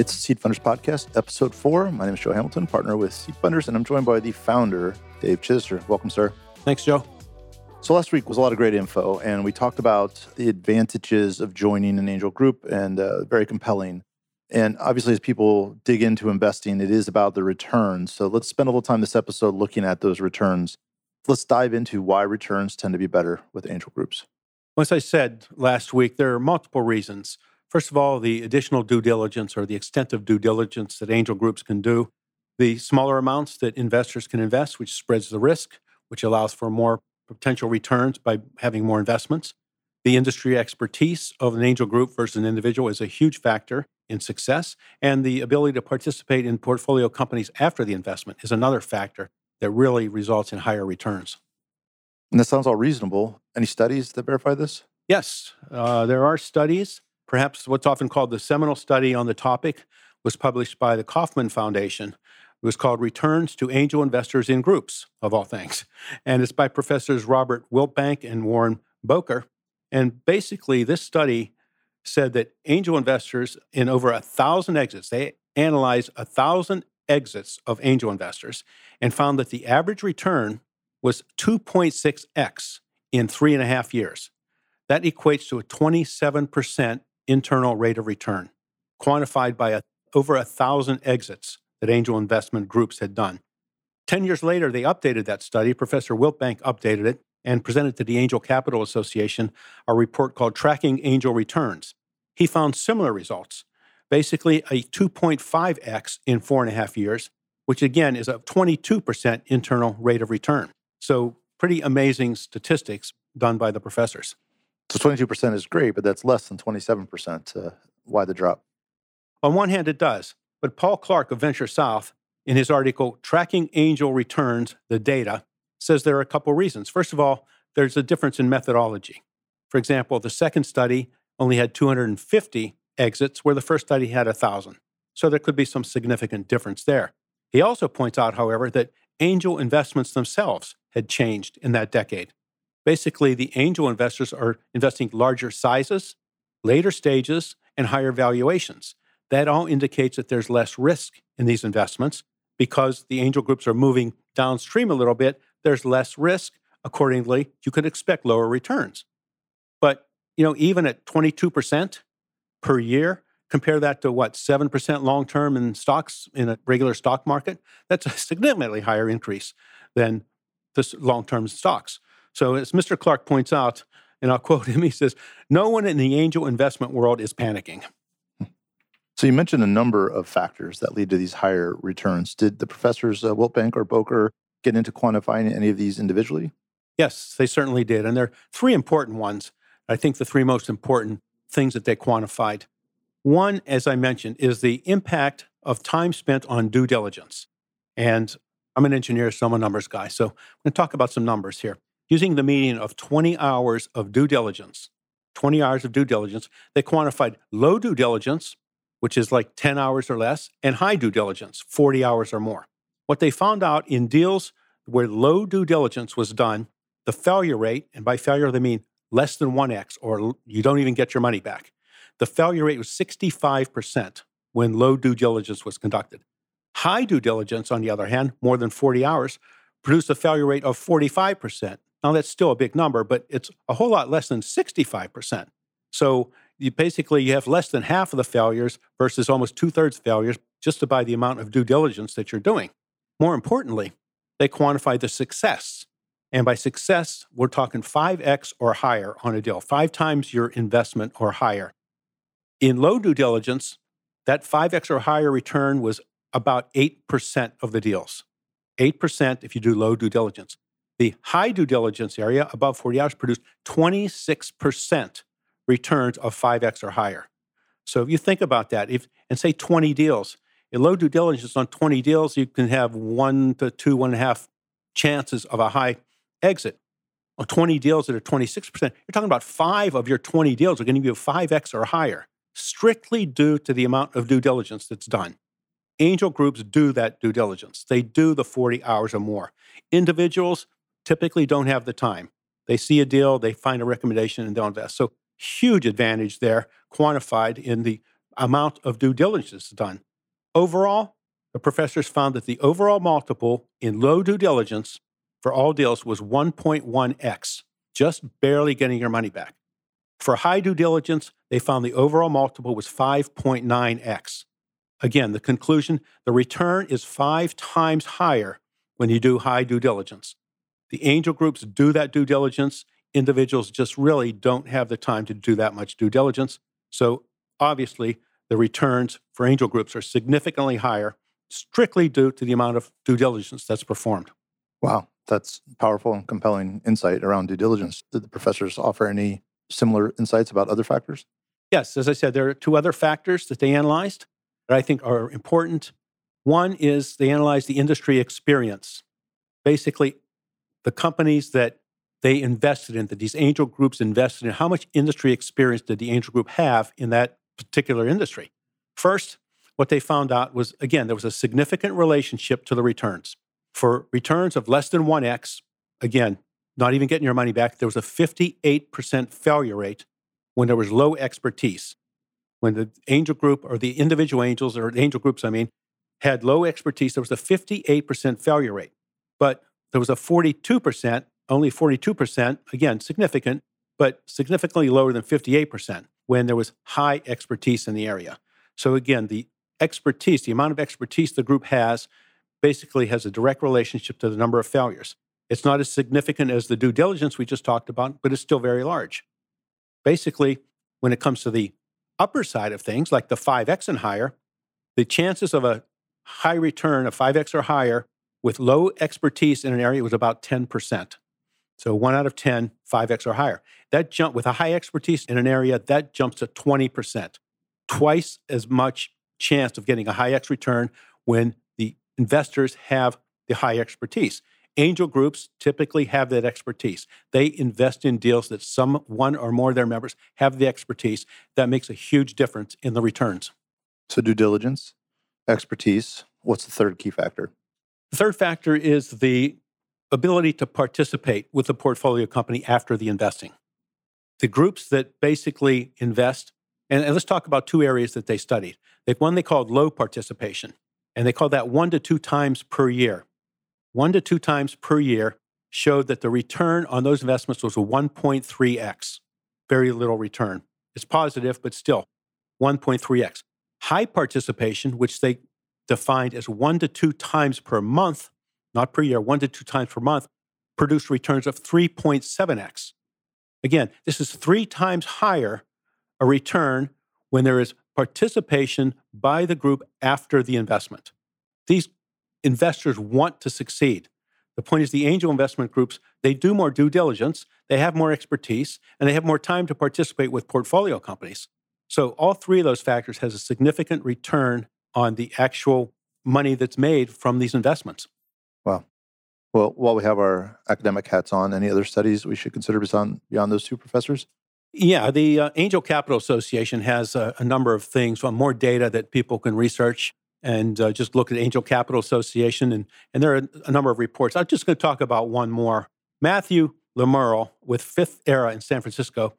It's SeedFunders Podcast, episode four. My name is Joe Hamilton, partner with SeedFunders, and I'm joined by the founder, Dave Chitester. Welcome, sir. Thanks, Joe. So last week was a lot of great info, and we talked about the advantages of joining an angel group, and uh, very compelling. And obviously, as people dig into investing, it is about the returns. So let's spend a little time this episode looking at those returns. Let's dive into why returns tend to be better with angel groups. As I said last week, there are multiple reasons. First of all, the additional due diligence or the extent of due diligence that angel groups can do, the smaller amounts that investors can invest, which spreads the risk, which allows for more potential returns by having more investments. The industry expertise of an angel group versus an individual is a huge factor in success, and the ability to participate in portfolio companies after the investment is another factor that really results in higher returns. And that sounds all reasonable. Any studies that verify this? Yes, uh, there are studies. Perhaps what's often called the seminal study on the topic was published by the Kauffman Foundation. It was called Returns to Angel Investors in Groups, of all things. And it's by Professors Robert Wiltbank and Warren Boeker. And basically, this study said that angel investors in over a thousand exits, they analyzed a thousand exits of angel investors and found that the average return was 2.6x in three and a half years. That equates to a 27% internal rate of return, quantified by a, over a thousand exits that angel investment groups had done. Ten years later, they updated that study. Professor Wiltbank updated it and presented to the Angel Capital Association a report called Tracking Angel Returns. He found similar results, basically a 2.5x in four and a half years, which again is a 22% internal rate of return. So, pretty amazing statistics done by the professors. So 22% is great, but that's less than 27%. Uh, why the drop? On one hand, it does. But Paul Clark of Venture South, in his article, Tracking Angel Returns the Data, says there are a couple reasons. First of all, there's a difference in methodology. For example, the second study only had 250 exits, where the first study had 1,000. So there could be some significant difference there. He also points out, however, that angel investments themselves had changed in that decade. Basically, the angel investors are investing larger sizes, later stages, and higher valuations. That all indicates that there's less risk in these investments because the angel groups are moving downstream a little bit. There's less risk. Accordingly, you could expect lower returns. But, you know, even at 22% per year, compare that to what, 7% long term in stocks in a regular stock market, that's a significantly higher increase than the long term stocks. So, as Mr. Clark points out, and I'll quote him, he says, No one in the angel investment world is panicking. So, you mentioned a number of factors that lead to these higher returns. Did the professors uh, Wiltbank or Boeker get into quantifying any of these individually? Yes, they certainly did. And there are three important ones. I think the three most important things that they quantified. One, as I mentioned, is the impact of time spent on due diligence. And I'm an engineer, so I'm a numbers guy. So I'm going to talk about some numbers here using the median of 20 hours of due diligence, 20 hours of due diligence, they quantified low due diligence, which is like 10 hours or less, and high due diligence, 40 hours or more. What they found out in deals where low due diligence was done, the failure rate, and by failure they mean less than 1x, or you don't even get your money back. The failure rate was 65% when low due diligence was conducted. High due diligence, on the other hand, more than 40 hours, produced a failure rate of 45%. Now, that's still a big number, but it's a whole lot less than 65%. So you basically you have less than half of the failures versus almost two thirds failures just by the amount of due diligence that you're doing. More importantly, they quantify the success. And by success, we're talking 5x or higher on a deal, five times your investment or higher. In low due diligence, that 5x or higher return was about 8% of the deals. 8% if you do low due diligence. The high due diligence area, above 40 hours, produced 26% returns of 5x or higher. So if you think about that, if and say 20 deals, in low due diligence on 20 deals, you can have one to two, one and a half chances of a high exit. On 20 deals that are 26%, you're talking about five of your 20 deals are going to give you 5x or higher, strictly due to the amount of due diligence that's done. Angel groups do that due diligence. They do the 40 hours or more. Individuals, typically don't have the time. They see a deal, they find a recommendation, and they'll invest. So, huge advantage there, quantified in the amount of due diligence done. Overall, the professors found that the overall multiple in low due diligence for all deals was 1.1x, just barely getting your money back. For high due diligence, they found the overall multiple was 5.9x. Again, the conclusion the return is five times higher when you do high due diligence. The angel groups do that due diligence. Individuals just really don't have the time to do that much due diligence. So, obviously, the returns for angel groups are significantly higher, strictly due to the amount of due diligence that's performed. Wow, that's powerful and compelling insight around due diligence. Did the professors offer any similar insights about other factors? Yes, as I said, there are two other factors that they analyzed that I think are important. One is they analyzed the industry experience. Basically, the companies that they invested in, that these angel groups invested in, how much industry experience did the angel group have in that particular industry? First, what they found out was again, there was a significant relationship to the returns. For returns of less than 1x, again, not even getting your money back, there was a 58% failure rate when there was low expertise. When the angel group or the individual angels, or the angel groups, I mean, had low expertise, there was a 58% failure rate. But there was a 42%, only 42%, again, significant, but significantly lower than 58% when there was high expertise in the area. So again, the expertise, the amount of expertise the group has, basically has a direct relationship to the number of failures. It's not as significant as the due diligence we just talked about, but it's still very large. Basically, when it comes to the upper side of things, like the 5x and higher, the chances of a high return of 5x or higher with low expertise in an area it was about 10%. So one out of 10, 5x or higher. That jump with a high expertise in an area, that jumps to 20%. Twice as much chance of getting a high X return when the investors have the high expertise. Angel groups typically have that expertise. They invest in deals that some one or more of their members have the expertise. That makes a huge difference in the returns. So, due diligence, expertise. What's the third key factor? The third factor is the ability to participate with the portfolio company after the investing. The groups that basically invest, and, let's talk about two areas that they studied. They, one they called low participation, and they called that one to two times per year one to two times per year showed that the return on those investments was a 1.3x. Very little return. It's positive, but still 1.3x. High participation, which they defined as one to two times per month, not per year, one to two times per month, produced returns of 3.7x. Again, this is three times higher a return when there is participation by the group after the investment. These investors want to succeed. The point is, the angel investment groups, they do more due diligence, they have more expertise, and they have more time to participate with portfolio companies. So, all three of those factors has a significant return on the actual money that's made from these investments. Wow. Well, while we have our academic hats on, any other studies we should consider beyond, beyond those two professors? Yeah, the uh, Angel Capital Association has a, a number of things, well, more data that people can research and uh, just look at Angel Capital Association, and, and there are a number of reports. I'm just going to talk about one more. Matthew Le Merle with Fifth Era in San Francisco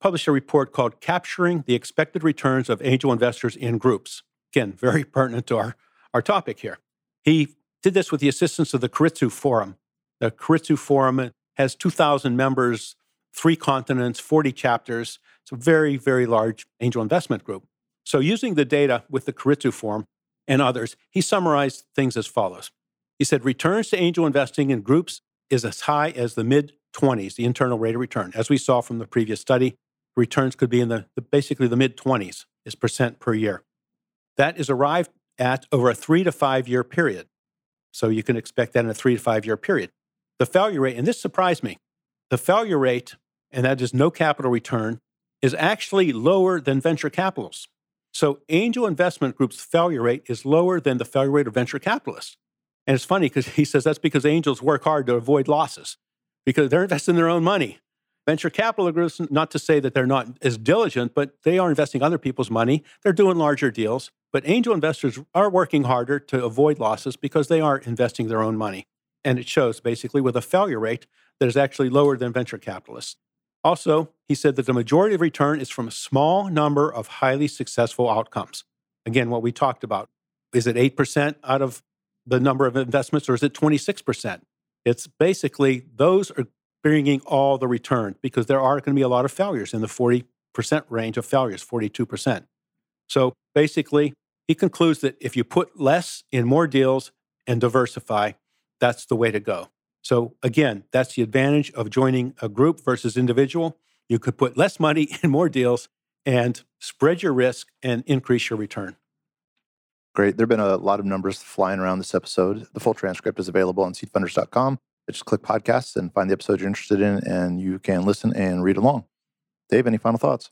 published a report called Capturing the Expected Returns of Angel Investors in Groups. Again, very pertinent to our, our topic here. He did this with the assistance of the Keiretsu Forum. The Keiretsu Forum has 2,000 members, three continents, 40 chapters. It's a very, very large angel investment group. So, using the data with the Keiretsu Forum, and others, he summarized things as follows. He said returns to angel investing in groups is as high as the mid 20s, the internal rate of return. As we saw from the previous study, returns could be in the, the basically the mid 20s is percent per year. That is arrived at over a three to five year period. So you can expect that in a three to five year period. The failure rate, and this surprised me, the failure rate, and that is no capital return, is actually lower than venture capitalists. So angel investment group's failure rate is lower than the failure rate of venture capitalists. And it's funny because he says that's because angels work hard to avoid losses because they're investing their own money. Venture capital groups, not to say that they're not as diligent, but they are investing other people's money. They're doing larger deals. But angel investors are working harder to avoid losses because they are investing their own money. And it shows basically with a failure rate that is actually lower than venture capitalists. Also, he said that the majority of return is from a small number of highly successful outcomes. Again, what we talked about. Is it 8% out of the number of investments or is it 26%? It's basically those are bringing all the return because there are going to be a lot of failures in the 40% range of failures, 42%. So basically, he concludes that if you put less in more deals and diversify, that's the way to go. So again, that's the advantage of joining a group versus individual. You could put less money in more deals and spread your risk and increase your return. Great. There have been a lot of numbers flying around this episode. The full transcript is available on seedfunders.com. Just click podcasts and find the episode you're interested in, and you can listen and read along. Dave, any final thoughts?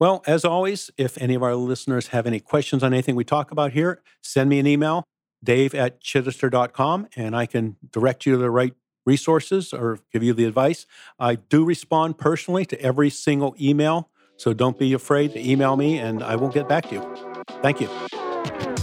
Well, as always, if any of our listeners have any questions on anything we talk about here, send me an email, dave at chitester.com, and I can direct you to the right resources or give you the advice. I do respond personally to every single email, so don't be afraid to email me and I will get back to you. Thank you.